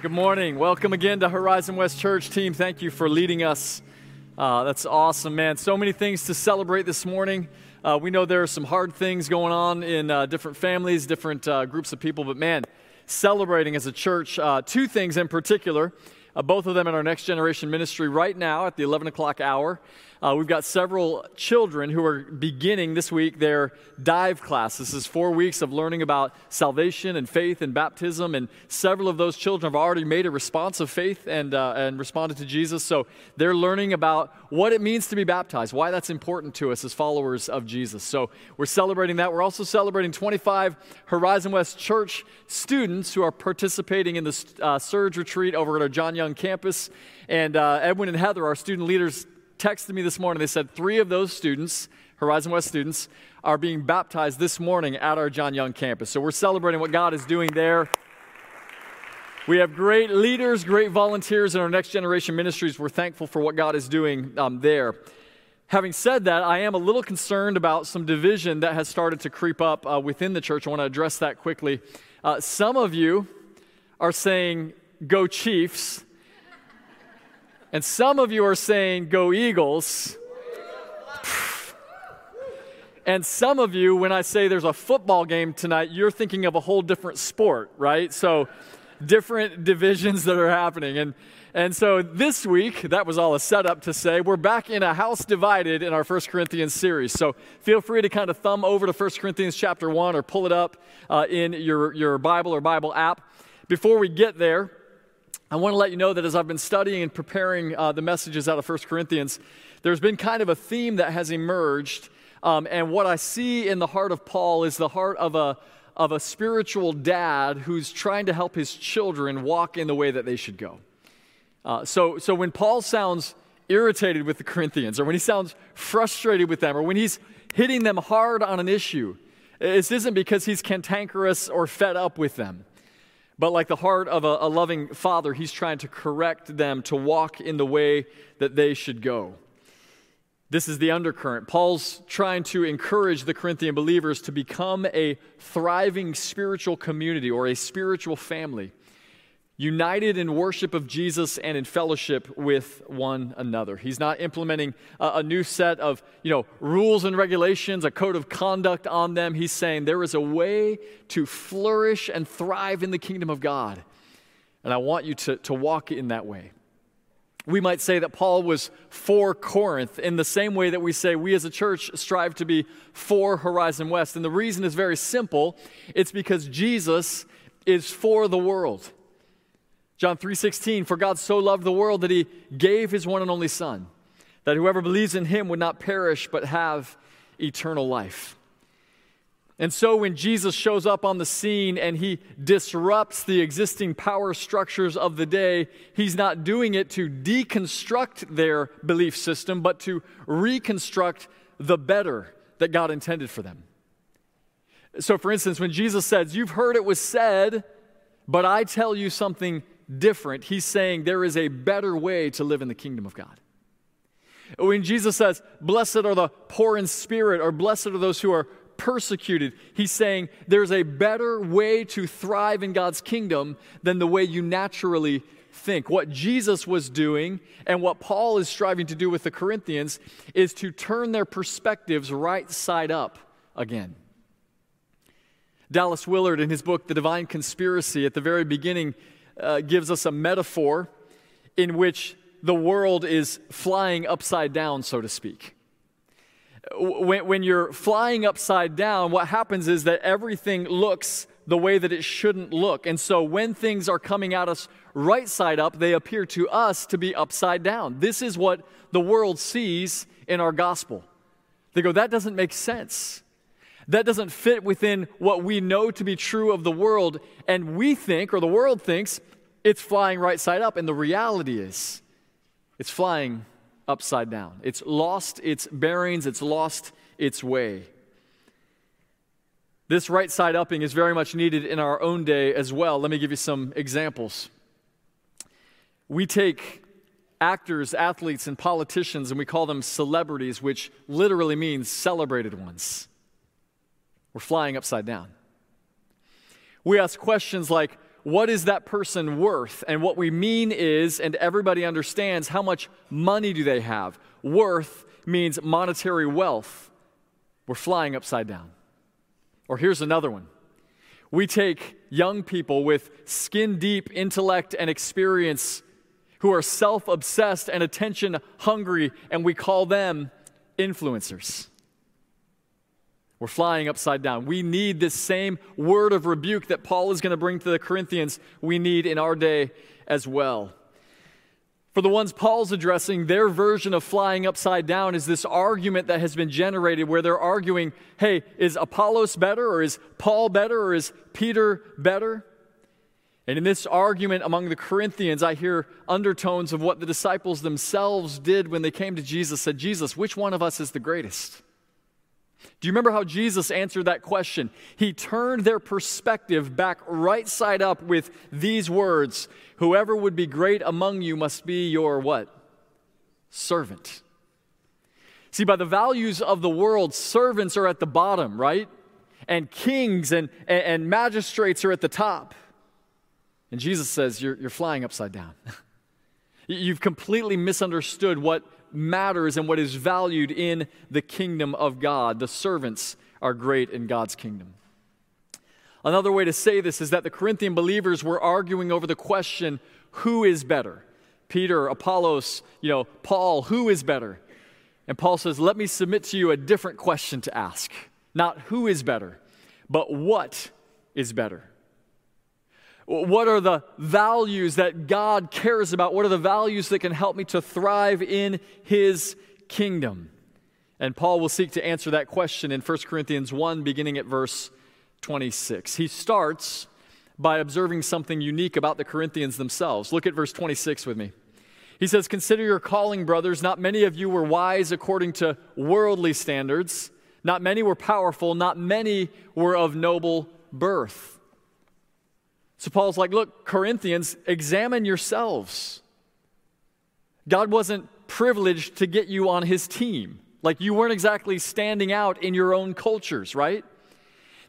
Good morning. Welcome again to Horizon West Church team. Thank you for leading us. Uh, that's awesome, man. So many things to celebrate this morning. Uh, we know there are some hard things going on in uh, different families, different uh, groups of people, but man, celebrating as a church, uh, two things in particular. Uh, both of them in our next generation ministry right now at the 11 o'clock hour. Uh, we've got several children who are beginning this week their dive class. This is four weeks of learning about salvation and faith and baptism, and several of those children have already made a response of faith and, uh, and responded to Jesus. So they're learning about what it means to be baptized, why that's important to us as followers of Jesus. So we're celebrating that. We're also celebrating 25 Horizon West Church students who are participating in the uh, Surge Retreat over at our John Young campus. And uh, Edwin and Heather, our student leaders, texted me this morning. They said three of those students, Horizon West students, are being baptized this morning at our John Young campus. So we're celebrating what God is doing there. We have great leaders, great volunteers in our next generation ministries. We're thankful for what God is doing um, there. Having said that, I am a little concerned about some division that has started to creep up uh, within the church. I want to address that quickly. Uh, some of you are saying, Go Chiefs. And some of you are saying, Go Eagles. And some of you, when I say there's a football game tonight, you're thinking of a whole different sport, right? So, different divisions that are happening. And, and so this week, that was all a setup to say, we're back in a house divided in our First Corinthians series. So feel free to kind of thumb over to First Corinthians chapter 1 or pull it up uh, in your, your Bible or Bible app. Before we get there, I want to let you know that as I've been studying and preparing uh, the messages out of 1 Corinthians, there's been kind of a theme that has emerged. Um, and what I see in the heart of Paul is the heart of a, of a spiritual dad who's trying to help his children walk in the way that they should go. Uh, so, so when Paul sounds irritated with the Corinthians, or when he sounds frustrated with them, or when he's hitting them hard on an issue, this isn't because he's cantankerous or fed up with them. But like the heart of a, a, loving father, he's trying to correct them to walk in the way that they should go. This is the undercurrent. Paul's trying to encourage the Corinthian believers to become a thriving spiritual community or a spiritual family united in worship of Jesus and in fellowship with one another. He's not implementing a, a, new set of, you know, rules and regulations, a code of conduct on them. He's saying there is a way to flourish and thrive in the kingdom of God. And I want you to, to walk in that way. We might say that Paul was for Corinth in the same way that we say we as a church strive to be for Horizon West. And the reason is very simple it's because Jesus is for the world. John 3:16 For God so loved the world that he gave his one and only son that whoever believes in him would not perish but have eternal life. And so when Jesus shows up on the scene and he disrupts the existing power structures of the day, he's not doing it to deconstruct their belief system but to reconstruct the better that God intended for them. So for instance, when Jesus says, "You've heard it was said, but I tell you something different. He's saying there is a better way to live in the kingdom of God. When Jesus says, Blessed are the poor in spirit, or blessed are those who are persecuted, he's saying there's a better way to thrive in God's kingdom than the way you naturally think. What Jesus was doing and what Paul is striving to do with the Corinthians is to turn their perspectives right side up again. Dallas Willard, in his book, The Divine Conspiracy, at the very beginning, uh, gives us a metaphor in which the world is flying upside down, so to speak. When, when you're flying upside down, what happens is that everything looks the way that it shouldn't look. And so when things are coming at us right side up, they appear to us to be upside down. This is what the world sees in our gospel. They go, that doesn't make sense. That doesn't fit within what we know to be true of the world. And we think, or the world thinks, it's flying right side up. And the reality is, it's flying upside down. It's lost its bearings, it's lost its way. This right side upping is very much needed in our own day as well. Let me give you some examples. We take actors, athletes, and politicians and we call them celebrities, which literally means celebrated ones. We're flying upside down. We ask questions like, what is that person worth? And what we mean is, and everybody understands, how much money do they have? Worth means monetary wealth. We're flying upside down. Or here's another one. We take young people with skin deep intellect and experience who are self obsessed and attention hungry, and we call them influencers. We're flying upside down. We need this same word of rebuke that Paul is going to bring to the Corinthians, we need in our day as well. For the ones Paul's addressing, their version of flying upside down is this argument that has been generated where they're arguing hey, is Apollos better, or is Paul better, or is Peter better? And in this argument among the Corinthians, I hear undertones of what the disciples themselves did when they came to Jesus, said, Jesus, which one of us is the greatest? Do you remember how Jesus answered that question? He turned their perspective back right side up with these words Whoever would be great among you must be your what? Servant. See, by the values of the world, servants are at the bottom, right? And kings and, and, and magistrates are at the top. And Jesus says, You're, you're flying upside down. You've completely misunderstood what matters and what is valued in the kingdom of God. The servants are great in God's kingdom. Another way to say this is that the Corinthian believers were arguing over the question who is better? Peter, Apollos, you know, Paul, who is better? And Paul says, Let me submit to you a different question to ask. Not who is better, but what is better? What are the values that God cares about? What are the values that can help me to thrive in His kingdom? And Paul will seek to answer that question in 1 Corinthians 1, beginning at verse 26. He starts by observing something unique about the Corinthians themselves. Look at verse 26 with me. He says, Consider your calling, brothers. Not many of you were wise according to worldly standards. Not many were powerful. Not many were of noble birth. So Paul's like, look, Corinthians, examine yourselves. God wasn't privileged to get you on his team. Like you weren't exactly standing out in your own cultures, right?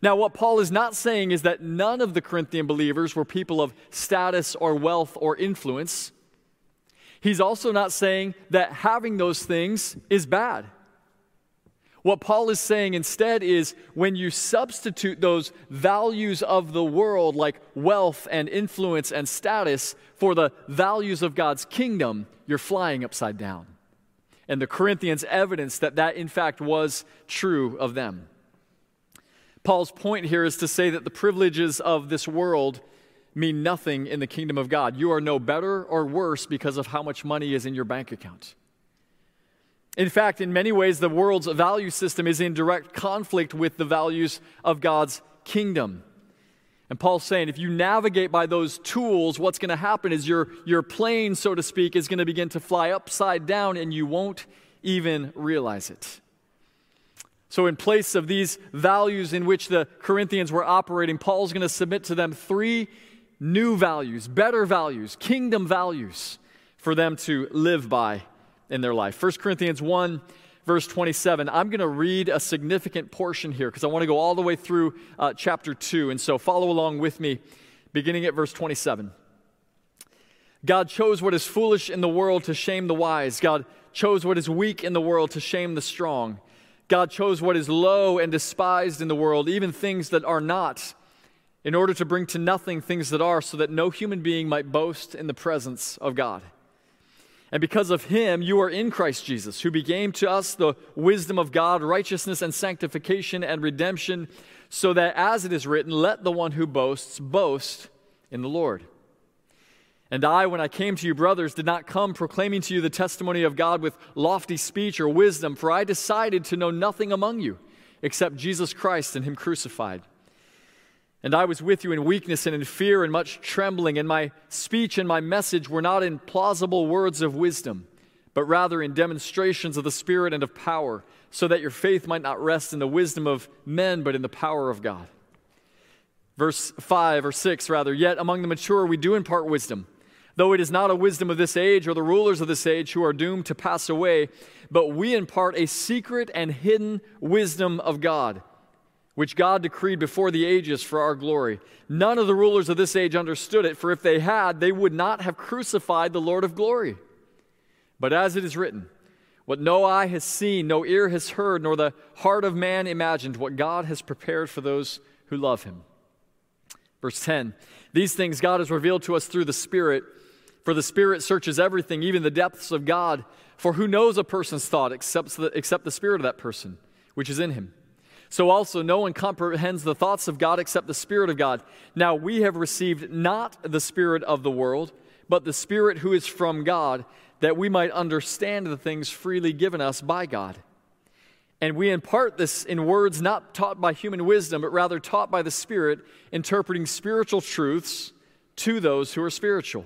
Now, what Paul is not saying is that none of the Corinthian believers were people of status or wealth or influence. He's also not saying that having those things is bad. What Paul is saying instead is when you substitute those values of the world, like wealth and influence and status, for the values of God's kingdom, you're flying upside down. And the Corinthians evidence that that, in fact, was true of them. Paul's point here is to say that the privileges of this world mean nothing in the kingdom of God. You are no better or worse because of how much money is in your bank account. In fact, in many ways, the world's value system is in direct conflict with the values of God's kingdom. And Paul's saying if you navigate by those tools, what's going to happen is your, your plane, so to speak, is going to begin to fly upside down and you won't even realize it. So, in place of these values in which the Corinthians were operating, Paul's going to submit to them three new values, better values, kingdom values for them to live by in their life. 1 Corinthians 1, verse 27. I'm going to read a significant portion here because I want to go all the way through uh, chapter 2. And so follow along with me, beginning at verse 27. God chose what is foolish in the world to shame the wise. God chose what is weak in the world to shame the strong. God chose what is low and despised in the world, even things that are not, in order to bring to nothing things that are, so that no human being might boast in the presence of God. And because of him, you are in Christ Jesus, who became to us the wisdom of God, righteousness and sanctification and redemption, so that as it is written, let the one who boasts boast in the Lord. And I, when I came to you, brothers, did not come proclaiming to you the testimony of God with lofty speech or wisdom, for I decided to know nothing among you except Jesus Christ and Him crucified. And I was with you in weakness and in fear and much trembling, and my speech and my message were not in plausible words of wisdom, but rather in demonstrations of the Spirit and of power, so that your faith might not rest in the wisdom of men, but in the power of God. Verse 5 or 6, rather, yet among the mature we do impart wisdom, though it is not a wisdom of this age or the rulers of this age who are doomed to pass away, but we impart a secret and hidden wisdom of God which God decreed before the ages for our glory. None of the rulers of this age understood it, for if they had, they would not have crucified the Lord of glory. But as it is written, what no eye has seen, no ear has heard, nor the heart of man imagined, what God has prepared for those who love him. Verse 10 These things God has revealed to us through the Spirit, for the Spirit searches everything, even the depths of God. For who knows a person's thought except the, except the Spirit of that person, which is in him? So also, no one comprehends the thoughts of God except the Spirit of God. Now, we have received not the Spirit of the world, but the Spirit who is from God, that we might understand the things freely given us by God. And we impart this in words not taught by human wisdom, but rather taught by the Spirit, interpreting spiritual truths to those who are spiritual.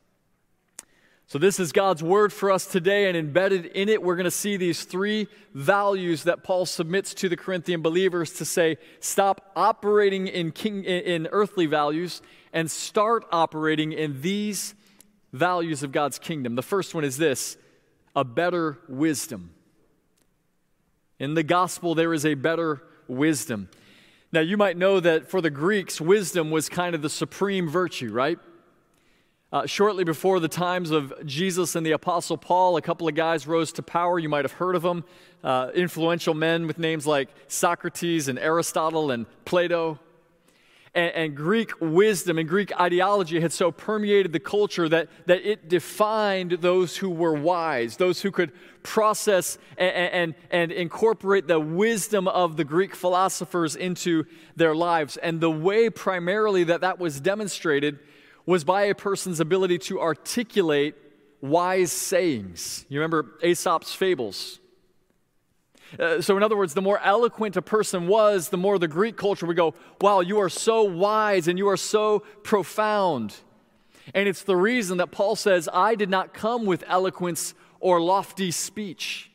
So, this is God's word for us today, and embedded in it, we're going to see these three values that Paul submits to the Corinthian believers to say, stop operating in, king, in earthly values and start operating in these values of God's kingdom. The first one is this a better wisdom. In the gospel, there is a better wisdom. Now, you might know that for the Greeks, wisdom was kind of the supreme virtue, right? Uh, shortly before the times of Jesus and the Apostle Paul, a couple of guys rose to power. You might have heard of them. Uh, influential men with names like Socrates and Aristotle and Plato. And, and, Greek wisdom and Greek ideology had so permeated the culture that, that it defined those who were wise, those who could process and, and, and incorporate the wisdom of the Greek philosophers into their lives. And the way primarily that that was demonstrated was by a person's ability to articulate wise sayings. You remember Aesop's fables? Uh, so, in other words, the more eloquent a person was, the more the Greek culture would go, Wow, you are so wise and you are so profound. And it's the reason that Paul says, I did not come with eloquence or lofty speech.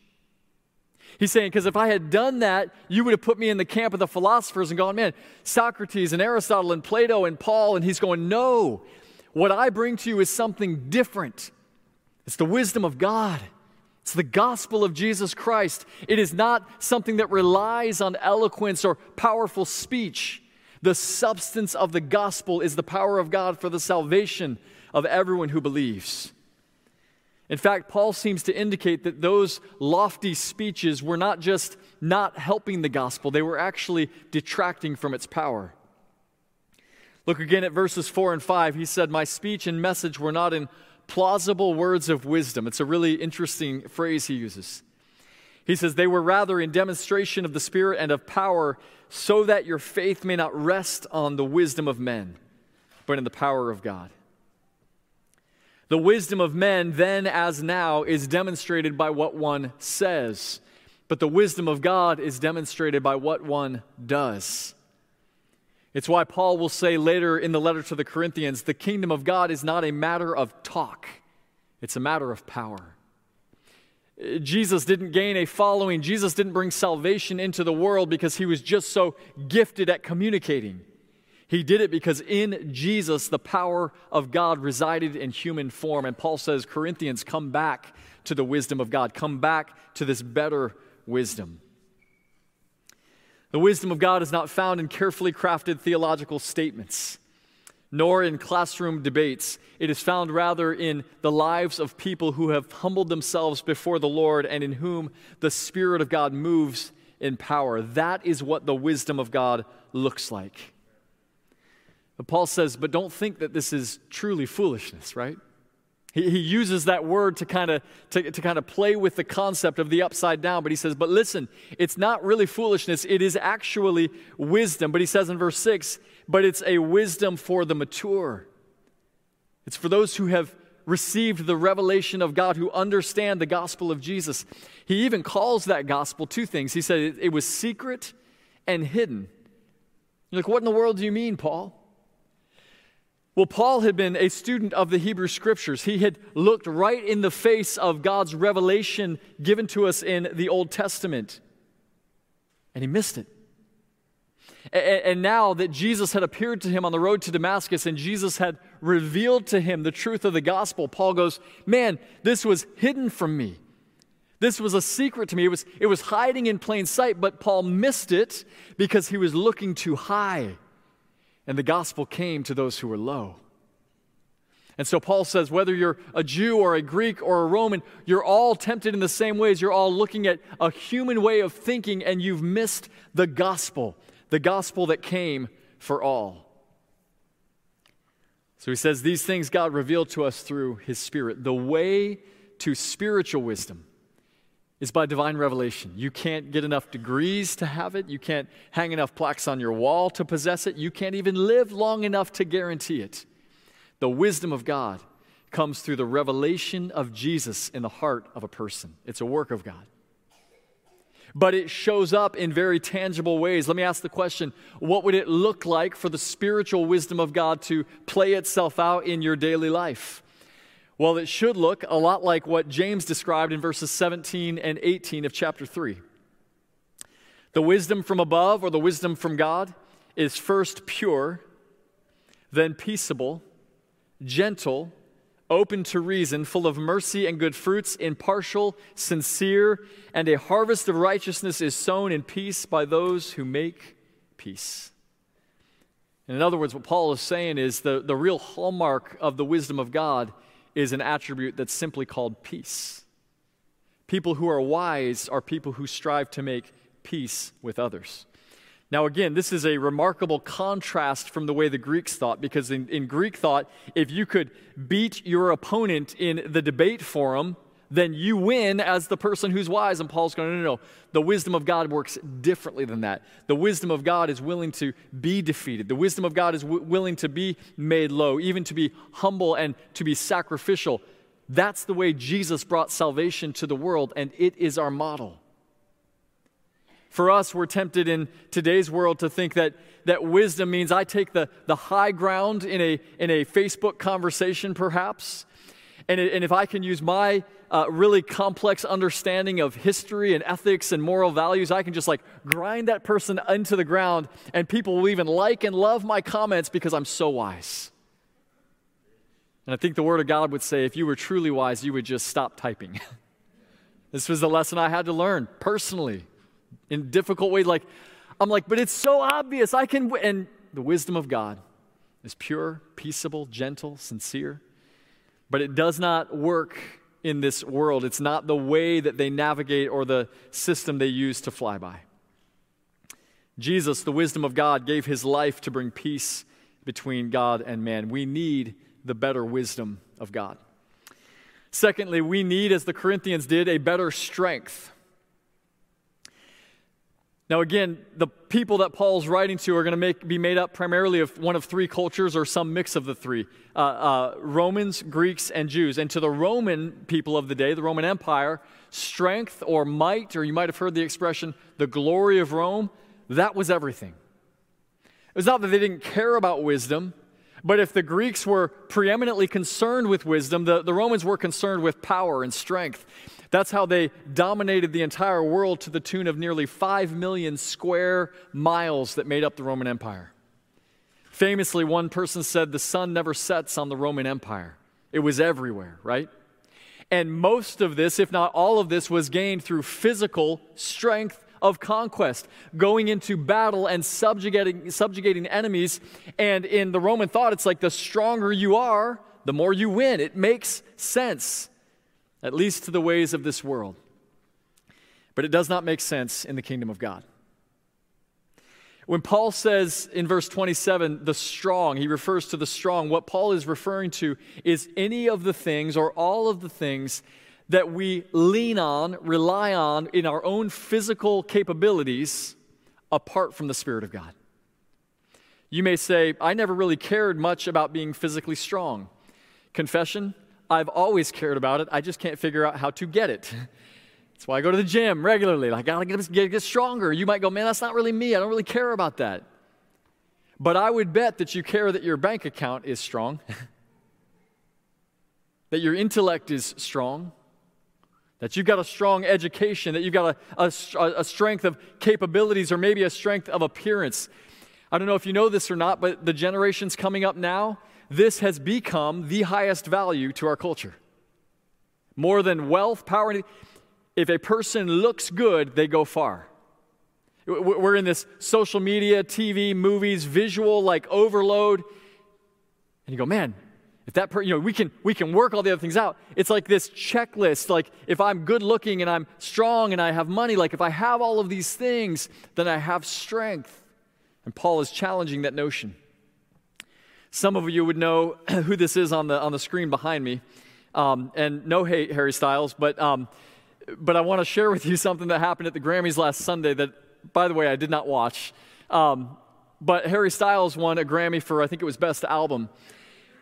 He's saying, because if I had done that, you would have put me in the camp of the philosophers and gone, man, Socrates and Aristotle and Plato and Paul. And he's going, no, what I bring to you is something different. It's the wisdom of God. It's the gospel of Jesus Christ. It is not something that relies on eloquence or powerful speech. The substance of the gospel is the power of God for the salvation of everyone who believes. In fact, Paul seems to indicate that those lofty speeches were not just not helping the gospel, they were actually detracting from its power. Look again at verses 4 and 5. He said, My speech and message were not in plausible words of wisdom. It's a really interesting phrase he uses. He says, They were rather in demonstration of the Spirit and of power, so that your faith may not rest on the wisdom of men, but in the power of God. The wisdom of men, then as now, is demonstrated by what one says, but the wisdom of God is demonstrated by what one does. It's why Paul will say later in the letter to the Corinthians the kingdom of God is not a matter of talk, it's a matter of power. Jesus didn't gain a following, Jesus didn't bring salvation into the world because he was just so gifted at communicating. He did it because in Jesus, the power of God resided in human form. And Paul says, Corinthians, come back to the wisdom of God, come back to this better wisdom. The wisdom of God is not found in carefully crafted theological statements, nor in classroom debates. It is found rather in the lives of people who have humbled themselves before the Lord and in whom the Spirit of God moves in power. That is what the wisdom of God looks like. But Paul says, but don't think that this is truly foolishness, right? He, he uses that word to kind of to, to kind of play with the concept of the upside down, but he says, but listen, it's not really foolishness, it is actually wisdom. But he says in verse 6, but it's a wisdom for the mature. It's for those who have received the revelation of God, who understand the gospel of Jesus. He even calls that gospel two things. He said it, it was secret and hidden. You're like, what in the world do you mean, Paul? Well, Paul had been a student of the Hebrew Scriptures. He had looked right in the face of God's revelation given to us in the Old Testament, and he missed it. And now that Jesus had appeared to him on the road to Damascus and Jesus had revealed to him the truth of the gospel, Paul goes, Man, this was hidden from me. This was a secret to me. It was, it was hiding in plain sight, but Paul missed it because he was looking too high. And the gospel came to those who were low. And so Paul says, whether you're a Jew or a Greek or a Roman, you're all tempted in the same ways. You're all looking at a human way of thinking, and you've missed the gospel, the gospel that came for all. So he says, These things God revealed to us through his Spirit. The way to spiritual wisdom is by divine revelation. You can't get enough degrees to have it. You can't hang enough plaques on your wall to possess it. You can't even live long enough to guarantee it. The wisdom of God comes through the revelation of Jesus in the heart of a person, it's a work of God. But it shows up in very tangible ways. Let me ask the question what would it look like for the spiritual wisdom of God to play itself out in your daily life? Well, it should look a lot like what James described in verses 17 and 18 of chapter 3. The wisdom from above, or the wisdom from God, is first pure, then peaceable, gentle, open to reason, full of mercy and good fruits, impartial, sincere, and a harvest of righteousness is sown in peace by those who make peace. in other words, what Paul is saying is the, the real hallmark of the wisdom of God is an attribute that's simply called peace. People who are wise are people who strive to make peace with others. Now, again, this is a remarkable contrast from the way the Greeks thought, because in, in Greek thought, if you could beat your opponent in the debate forum, then you win as the person who's wise. And Paul's going, no, no, no. The wisdom of God works differently than that. The wisdom of God is willing to be defeated. The wisdom of God is w- willing to be made low, even to be humble and to be sacrificial. That's the way Jesus brought salvation to the world, and it is our model. For us, we're tempted in today's world to think that, that wisdom means I take the, the high ground in a, in a Facebook conversation, perhaps. And, it, and if I can use my uh, really complex understanding of history and ethics and moral values, I can just like grind that person into the ground, and people will even like and love my comments because I'm so wise. And I think the Word of God would say if you were truly wise, you would just stop typing. this was a lesson I had to learn personally in difficult ways. Like, I'm like, but it's so obvious. I can, w-. and the wisdom of God is pure, peaceable, gentle, sincere, but it does not work in this world. It's not the way that they navigate or the system they use to fly by. Jesus, the wisdom of God, gave his life to bring peace between God and man. We need the better wisdom of God. Secondly, we need, as the Corinthians did, a better strength. Now, again, the people that Paul's writing to are going to be made up primarily of one of three cultures or some mix of the three uh, uh, Romans, Greeks, and Jews. And to the Roman people of the day, the Roman Empire, strength or might, or you might have heard the expression, the glory of Rome, that was everything. It was not that they didn't care about wisdom, but if the Greeks were preeminently concerned with wisdom, the, the Romans were concerned with power and strength. That's how they dominated the entire world to the tune of nearly 5 million square miles that made up the Roman Empire. Famously, one person said the sun never sets on the Roman Empire, it was everywhere, right? And most of this, if not all of this, was gained through physical strength of conquest, going into battle and subjugating, subjugating enemies. And in the Roman thought, it's like the stronger you are, the more you win. It makes sense at least to the ways of this world. But it does not make sense in the kingdom of God. When Paul says in verse 27, the strong, he refers to the strong. What Paul is referring to is any of the things or all of the things that we lean on, rely on in our own physical capabilities apart from the Spirit of God. You may say, I never really cared much about being physically strong. Confession, I've always cared about it. I just can't figure out how to get it. That's why I go to the gym regularly. I gotta get, get, get stronger. You might go, man, that's not really me. I don't really care about that. But I would bet that you care that your bank account is strong, that your intellect is strong, that you've got a strong education, that you've got a, a, a, strength of capabilities or maybe a strength of appearance. I don't know if you know this or not, but the generations coming up now, this has become the highest value to our culture. More than wealth, power, if a person looks good, they go far. We're in this social media, TV, movies, visual like overload. And you go, man, if that per, you know, we can we can work all the other things out. It's like this checklist. Like if I'm good looking and I'm strong and I have money, like if I have all of these things, then I have strength. And Paul is challenging that notion. Some of you would know who this is on the on the screen behind me, um, and no hate Harry Styles, but um, but I want to share with you something that happened at the Grammys last Sunday that, by the way, I did not watch. Um, but Harry Styles won a Grammy for, I think it was Best Album.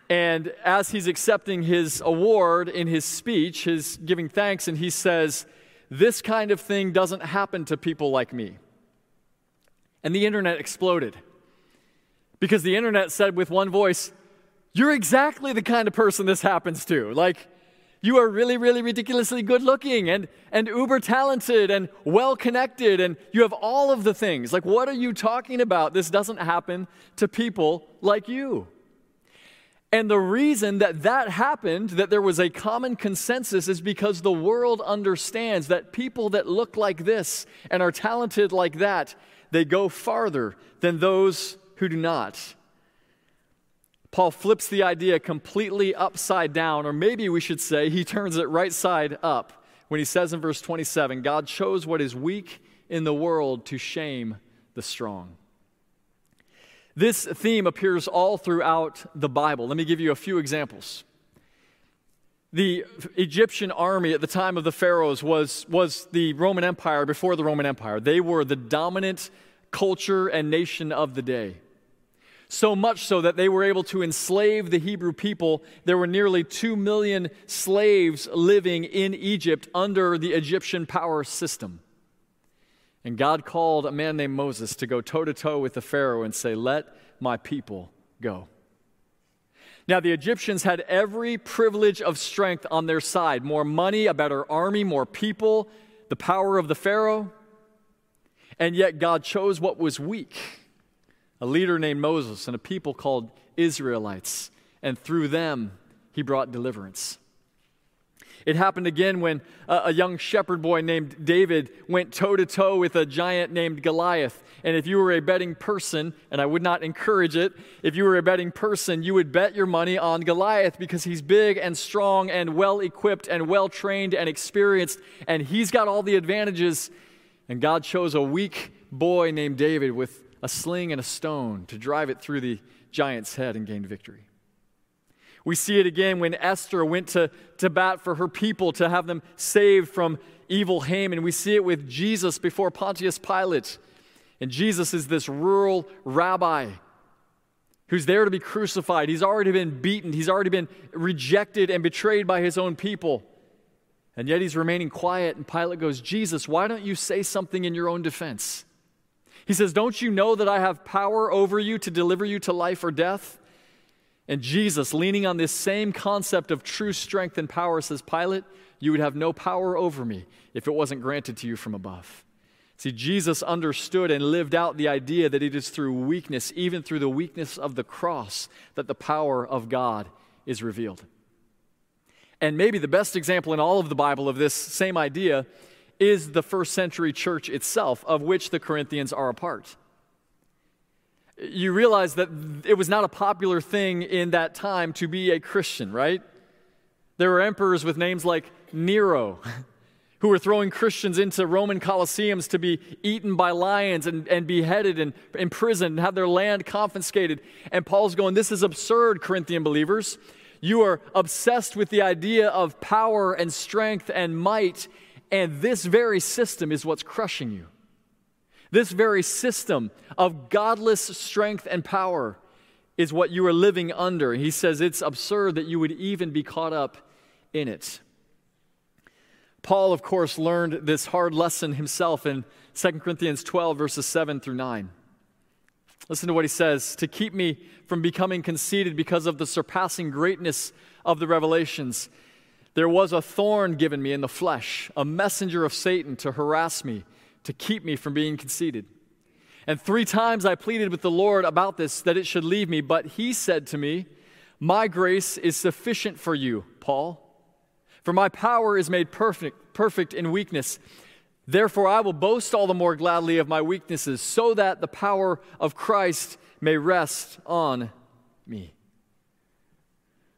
And as he's accepting his award in his speech, his giving thanks, and he says, This kind of thing doesn't happen to people like me. And the internet exploded. Because the internet said with one voice, You're exactly the kind of person this happens to. Like, you are really, really ridiculously good looking and, and uber talented and well connected, and you have all of the things. Like, what are you talking about? This doesn't happen to people like you. And the reason that that happened, that there was a common consensus, is because the world understands that people that look like this and are talented like that, they go farther than those who do not. Paul flips the idea completely upside down, or maybe we should say he turns it right side up when he says in verse 27 God chose what is weak in the world to shame the strong. This theme appears all throughout the Bible. Let me give you a few examples. The Egyptian army at the time of the pharaohs was, was the Roman Empire before the Roman Empire. They were the dominant culture and nation of the day. So much so that they were able to enslave the Hebrew people. There were nearly 2 million slaves living in Egypt under the Egyptian power system. And God called a man named Moses to go toe to toe with the Pharaoh and say, Let my people go. Now, the Egyptians had every privilege of strength on their side more money, a better army, more people, the power of the Pharaoh. And yet, God chose what was weak a leader named Moses and a people called Israelites, and through them, he brought deliverance. It happened again when a, young shepherd boy named David went toe to toe with a giant named Goliath. And if you were a betting person, and I would not encourage it, if you were a betting person, you would bet your money on Goliath because he's big and strong and well equipped and well trained and experienced, and he's got all the advantages. And God chose a weak boy named David with a sling and a stone to drive it through the giant's head and gain victory. We see it again when Esther went to, to bat for her people to have them saved from evil Haman. We see it with Jesus before Pontius Pilate. And Jesus is this rural rabbi who's there to be crucified. He's already been beaten, he's already been rejected and betrayed by his own people. And yet he's remaining quiet. And Pilate goes, Jesus, why don't you say something in your own defense? He says, Don't you know that I have power over you to deliver you to life or death? And Jesus, leaning on this same concept of true strength and power, says, Pilate, you would have no power over me if it wasn't granted to you from above. See, Jesus understood and lived out the idea that it is through weakness, even through the weakness of the cross, that the power of God is revealed. And maybe the best example in all of the Bible of this same idea is the first century church itself, of which the Corinthians are a part. You realize that it was not a popular thing in that time to be a Christian, right? There were emperors with names like Nero, who were throwing Christians into Roman colosseums to be eaten by lions and, and beheaded and imprisoned and have their land confiscated. And Paul's going, This is absurd, Corinthian believers. You are obsessed with the idea of power and strength and might, and this very system is what's crushing you. This very system of godless strength and power is what you are living under. He says it's absurd that you would even be caught up in it. Paul, of course, learned this hard lesson himself in 2 Corinthians 12, verses 7 through 9. Listen to what he says to keep me from becoming conceited because of the surpassing greatness of the revelations. There was a thorn given me in the flesh, a messenger of Satan to harass me, to keep me from being conceited. And three times I pleaded with the Lord about this, that it should leave me. But he said to me, My grace is sufficient for you, Paul. For my power is made perfect, perfect in weakness. Therefore, I will boast all the more gladly of my weaknesses, so that the power of Christ may rest on me.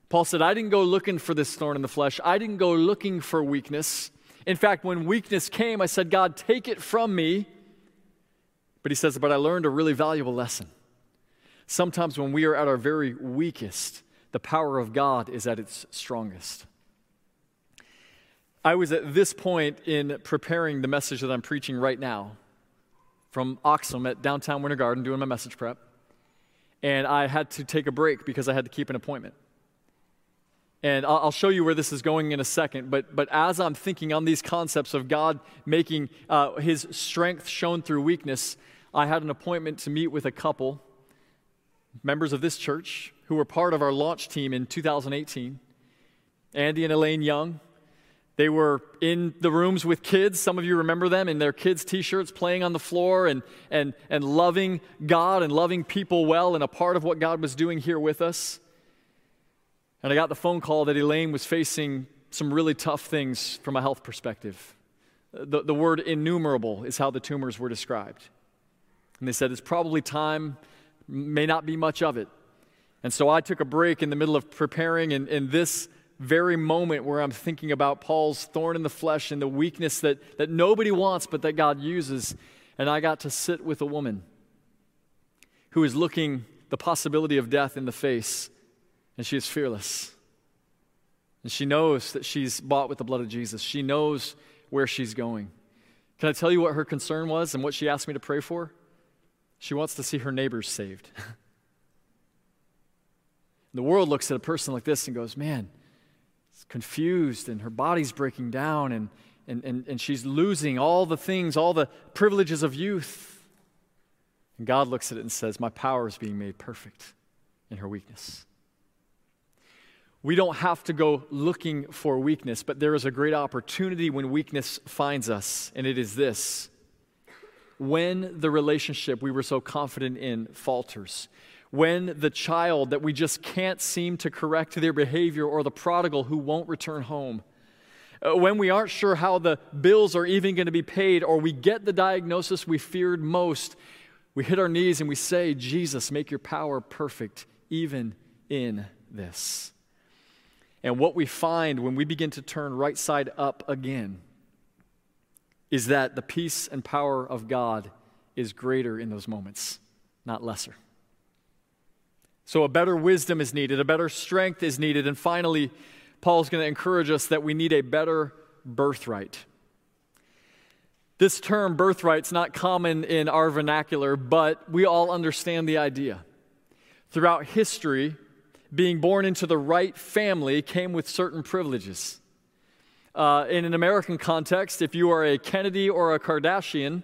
Paul said, I didn't go looking for this thorn in the flesh. I didn't go looking for weakness. In fact, when weakness came, I said, God, take it from me. But he says, But I learned a really valuable lesson. Sometimes when we are at our very weakest, the power of God is at its strongest. I was at this point in preparing the message that I'm preaching right now from Axum at downtown Winter Garden doing my message prep. And I had to take a break because I had to keep an appointment. And I'll show you where this is going in a second. But, but as I'm thinking on these concepts of God making uh, his strength shown through weakness, I had an appointment to meet with a couple, members of this church, who were part of our launch team in 2018. Andy and Elaine Young, they were in the rooms with kids. Some of you remember them in their kids' t shirts, playing on the floor and, and, and loving God and loving people well, and a part of what God was doing here with us. And I got the phone call that Elaine was facing some really tough things from a health perspective. The, the word innumerable is how the tumors were described. And they said, It's probably time, may not be much of it. And so I took a break in the middle of preparing, and, and this very moment where I'm thinking about Paul's thorn in the flesh and the weakness that, that nobody wants but that God uses. And I got to sit with a woman who is looking the possibility of death in the face, and she is fearless. And she knows that she's bought with the blood of Jesus. She knows where she's going. Can I tell you what her concern was and what she asked me to pray for? She wants to see her neighbors saved. the world looks at a person like this and goes, Man, it's confused and her body's breaking down and, and, and, and she's losing all the things, all the privileges of youth. And God looks at it and says, My power is being made perfect in her weakness. We don't have to go looking for weakness, but there is a great opportunity when weakness finds us, and it is this. When the relationship we were so confident in falters, when the child that we just can't seem to correct their behavior or the prodigal who won't return home. Uh, when we aren't sure how the bills are even going to be paid or we get the diagnosis we feared most, we hit our knees and we say, Jesus, make your power perfect even in this. And what we find when we begin to turn right side up again is that the peace and power of God is greater in those moments, not lesser. So, a better wisdom is needed, a better strength is needed. And finally, Paul's going to encourage us that we need a better birthright. This term, birthright's not common in our vernacular, but we all understand the idea. Throughout history, being born into the right family came with certain privileges. Uh, in an American context, if you are a Kennedy or a Kardashian,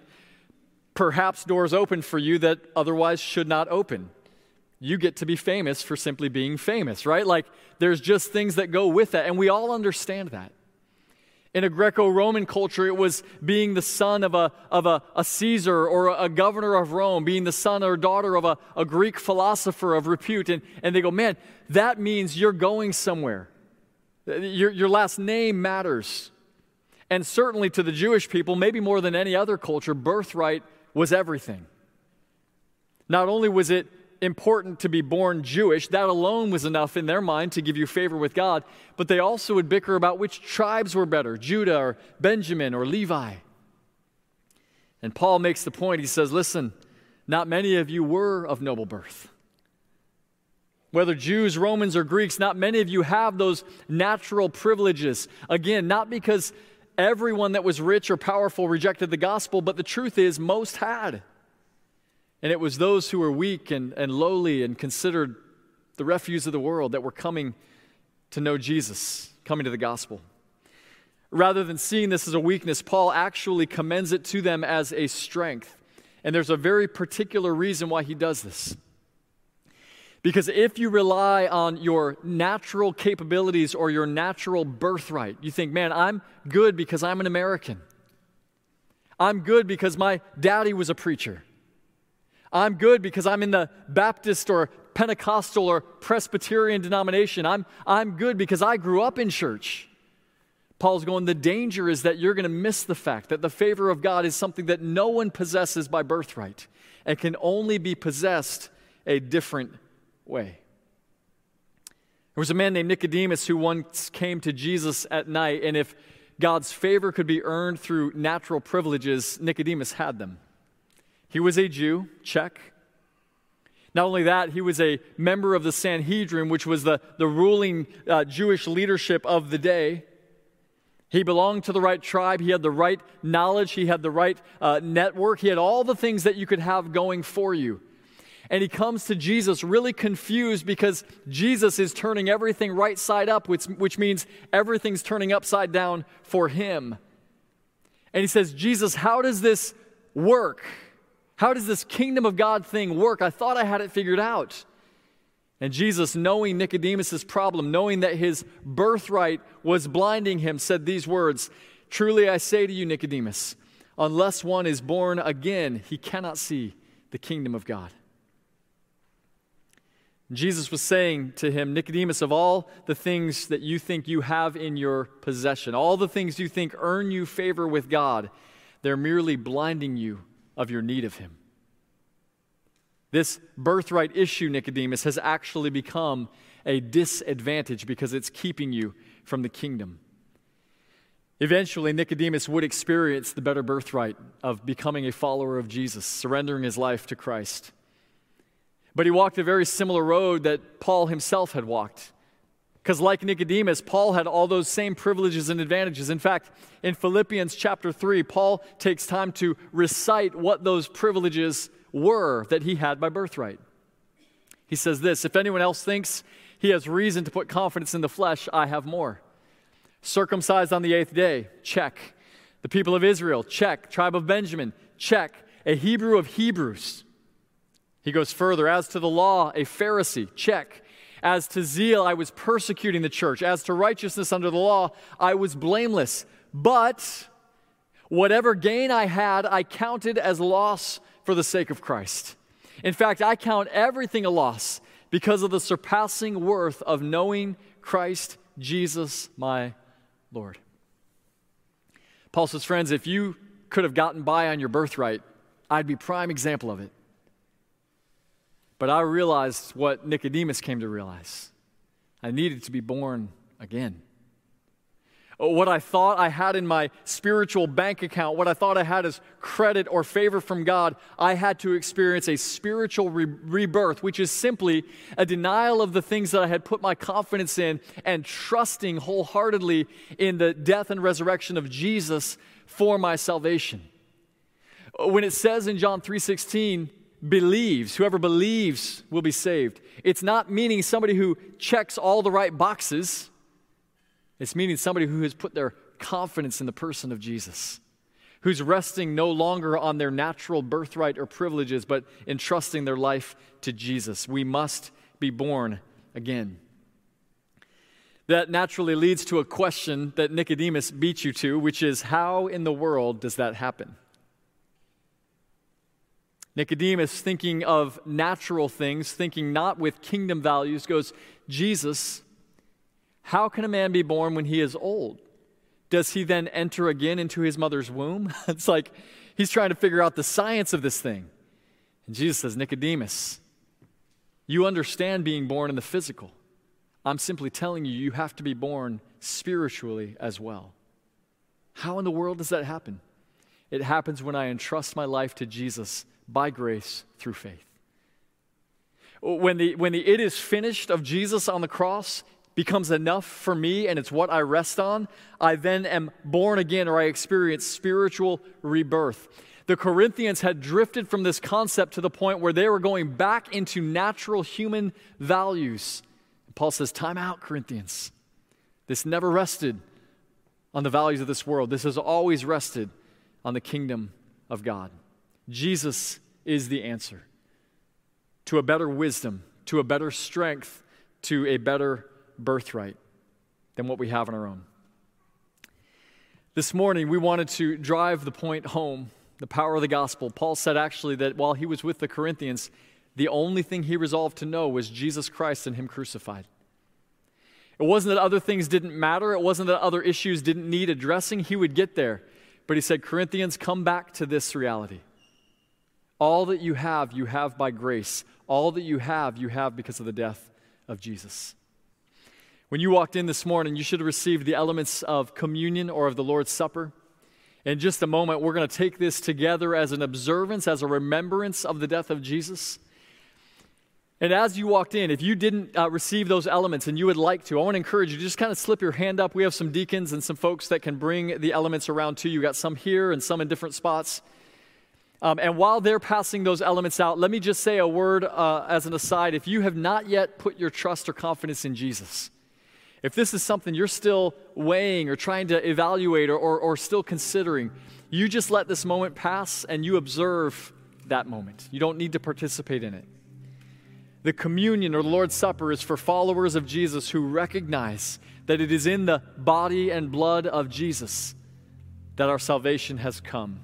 perhaps doors open for you that otherwise should not open you get to be famous for simply being famous, right? Like there's just things that go with that, and we all understand that. In a Greco Roman culture, it was being the son of a, of a, a Caesar or a, governor of Rome, being the son or daughter of a, a Greek philosopher of repute. And, and they go, man, that means you're going somewhere. Your, your last name matters. And certainly to the Jewish people, maybe more than any other culture, birthright was everything. Not only was it important to be born Jewish. That alone was enough in their mind to give you favor with God. But they also would bicker about which tribes were better Judah or Benjamin or Levi. And Paul makes the point. He says, Listen, not many of you were of noble birth. Whether Jews, Romans, or Greeks, not many of you have those natural privileges. Again, not because everyone that was rich or powerful rejected the gospel, but the truth is, most had. And it was those who were weak and, and lowly and considered the refuse of the world that were coming to know Jesus, coming to the gospel. Rather than seeing this as a weakness, Paul actually commends it to them as a strength. And there's a very particular reason why he does this. Because if you rely on your natural capabilities or your natural birthright, you think, man, I'm good because I'm an American. I'm good because my daddy was a preacher. I'm good because I'm in the Baptist or Pentecostal or Presbyterian denomination. I'm, I'm good because I grew up in church. Paul's going, the danger is that you're going to miss the fact that the favor of God is something that no one possesses by birthright and can only be possessed a different way. There was a man named Nicodemus who once came to Jesus at night, and if God's favor could be earned through natural privileges, Nicodemus had them. He was a Jew, check. Not only that, he was a member of the Sanhedrin, which was the, the ruling uh, Jewish leadership of the day. He belonged to the right tribe. He had the right knowledge. He had the right uh, network. He had all the things that you could have going for you. And he comes to Jesus really confused because Jesus is turning everything right side up, which, which means everything's turning upside down for him. And he says, Jesus, how does this work? How does this kingdom of God thing work? I thought I had it figured out. And Jesus, knowing Nicodemus' problem, knowing that his birthright was blinding him, said these words Truly I say to you, Nicodemus, unless one is born again, he cannot see the kingdom of God. Jesus was saying to him, Nicodemus, of all the things that you think you have in your possession, all the things you think earn you favor with God, they're merely blinding you of your need of Him. This birthright issue, Nicodemus, has actually become a disadvantage because it's keeping you from the kingdom. Eventually, Nicodemus would experience the better birthright of becoming a follower of Jesus, surrendering his life to Christ. But he walked a very similar road that Paul himself had walked. Because, like Nicodemus, Paul had all those same privileges and advantages. In fact, in Philippians chapter 3, Paul takes time to recite what those privileges were that he had by birthright. He says this If anyone else thinks he has reason to put confidence in the flesh, I have more. Circumcised on the eighth day, check. The people of Israel, check. Tribe of Benjamin, check. A Hebrew of Hebrews. He goes further. As to the law, a Pharisee, check. As to zeal, I was persecuting the church. As to righteousness under the law, I was blameless. But whatever gain I had, I counted as loss for the sake of Christ. In fact, I count everything a loss because of the surpassing worth of knowing Christ Jesus, my Lord. Paul says, friends, if you could have gotten by on your birthright, I'd be prime example of it. But I realized what Nicodemus came to realize I needed to be born again. Uh, what I thought I had in my spiritual bank account, what I thought I had as credit or favor from God, I had to experience a spiritual re- rebirth, which is simply a denial of the things that I had put my confidence in and trusting wholeheartedly in the death and resurrection of Jesus for my salvation. Uh, when it says in John 3:16, believes, whoever believes will be saved. It's not meaning somebody who checks all the right boxes, it's meaning somebody who has put their confidence in the person of Jesus, who's resting no longer on their natural birthright or privileges, but entrusting their life to Jesus. We must be born again. That naturally leads to a question that Nicodemus beat you to, which is how in the world does that happen? Nicodemus, thinking of natural things, thinking not with kingdom values, goes, Jesus, how can a man be born when he is old? Does he then enter again into his mother's womb? it's like he's trying to figure out the science of this thing. And Jesus says, Nicodemus, You understand being born in the physical. I'm simply telling you, you have to be born spiritually as well. How in the world does that happen? It happens when I entrust my life to Jesus by grace through faith. When the, when the it is finished of Jesus on the cross becomes enough for me and it's what I rest on, I then am born again or I experience spiritual rebirth. The Corinthians had drifted from this concept to the point where they were going back into natural human values. Paul says, Time out, Corinthians. This never rested on the values of this world, this has always rested on the kingdom of God. Jesus is the answer to a better wisdom, to a better strength, to a better birthright than what we have on our own. This morning, we wanted to drive the point home the power of the gospel. Paul said actually that while he was with the Corinthians, the only thing he resolved to know was Jesus Christ and Him crucified. It wasn't that other things didn't matter, it wasn't that other issues didn't need addressing. He would get there. But he said, Corinthians, come back to this reality. All that you have, you have by grace. All that you have, you have because of the death of Jesus. When you walked in this morning, you should have received the elements of communion or of the Lord's Supper. In just a moment, we're going to take this together as an observance, as a remembrance of the death of Jesus. And as you walked in, if you didn't uh, receive those elements and you would like to, I want to encourage you to just kind of slip your hand up. We have some deacons and some folks that can bring the elements around to you. got some here and some in different spots. Um, and while they're passing those elements out, let me just say a word uh, as an aside. If you have not yet put your trust or confidence in Jesus, if this is something you're still weighing or trying to evaluate or, or, or still considering, you just let this moment pass and you observe that moment. You don't need to participate in it. The communion or the Lord's Supper is for followers of Jesus who recognize that it is in the body and blood of Jesus that our salvation has come.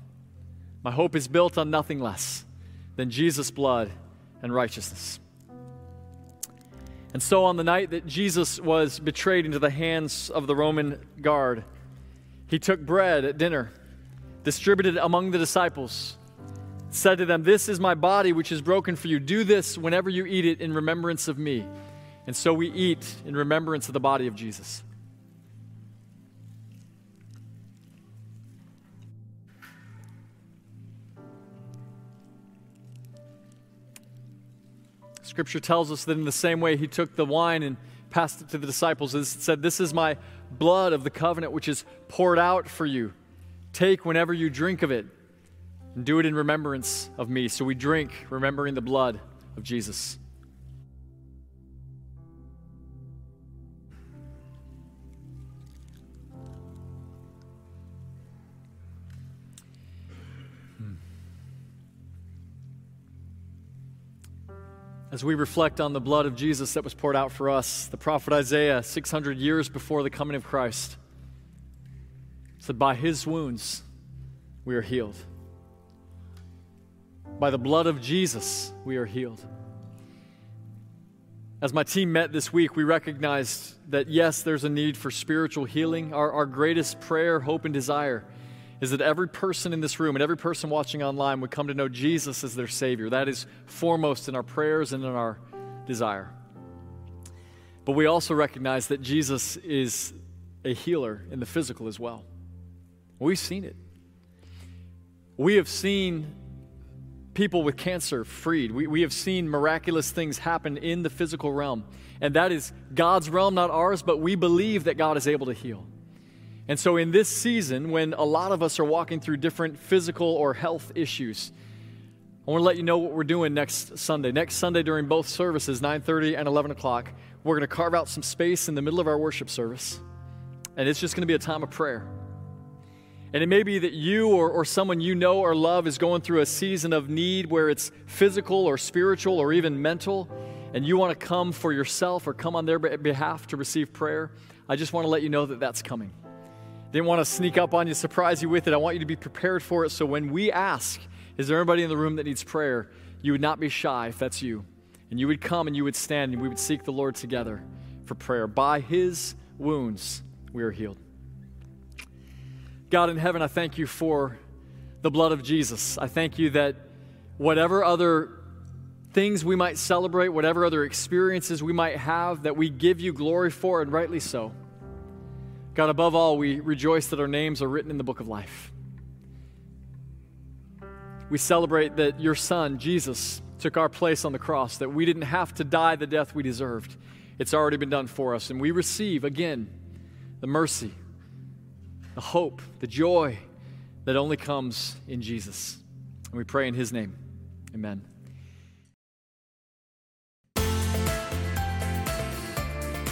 My hope is built on nothing less than Jesus' blood and righteousness. And so, on the night that Jesus was betrayed into the hands of the Roman guard, he took bread at dinner, distributed it among the disciples said to them, This is my body which is broken for you. Do this whenever you eat it in remembrance of me. And so we eat in remembrance of the body of Jesus. Scripture tells us that in the same way he took the wine and passed it to the disciples and said, This is my blood of the covenant which is poured out for you. Take whenever you drink of it and do it in remembrance of me. So we drink, remembering the blood of Jesus. As we reflect on the blood of Jesus that was poured out for us, the prophet Isaiah, 600 years before the coming of Christ, said, By his wounds we are healed. By the blood of Jesus, we are healed. As my team met this week, we recognized that yes, there's a need for spiritual healing. Our, our greatest prayer, hope, and desire is that every person in this room and every person watching online would come to know Jesus as their Savior. That is foremost in our prayers and in our desire. But we also recognize that Jesus is a healer in the physical as well. We've seen it. We have seen people with cancer freed. We, we have seen miraculous things happen in the physical realm. And that is God's realm, not ours, but we believe that God is able to heal. And so, in this season, when a lot of us are walking through different physical or health issues, I want to let you know what we're doing next Sunday. Next Sunday during both services, 9:30 and 11 o'clock, we're going to carve out some space in the middle of our worship service, and it's just going to be a time of prayer. And it may be that you or, or someone you know or love is going through a season of need where it's physical or spiritual or even mental, and you want to come for yourself or come on their behalf to receive prayer. I just want to let you know that that's coming. Didn't want to sneak up on you, surprise you with it. I want you to be prepared for it so when we ask, is there anybody in the room that needs prayer? You would not be shy if that's you. And you would come and you would stand and we would seek the Lord together for prayer. By his wounds, we are healed. God in heaven, I thank you for the blood of Jesus. I thank you that whatever other things we might celebrate, whatever other experiences we might have, that we give you glory for, and rightly so. God, above all, we rejoice that our names are written in the book of life. We celebrate that your Son, Jesus, took our place on the cross, that we didn't have to die the death we deserved. It's already been done for us. And we receive, again, the mercy, the hope, the joy that only comes in Jesus. And we pray in his name. Amen.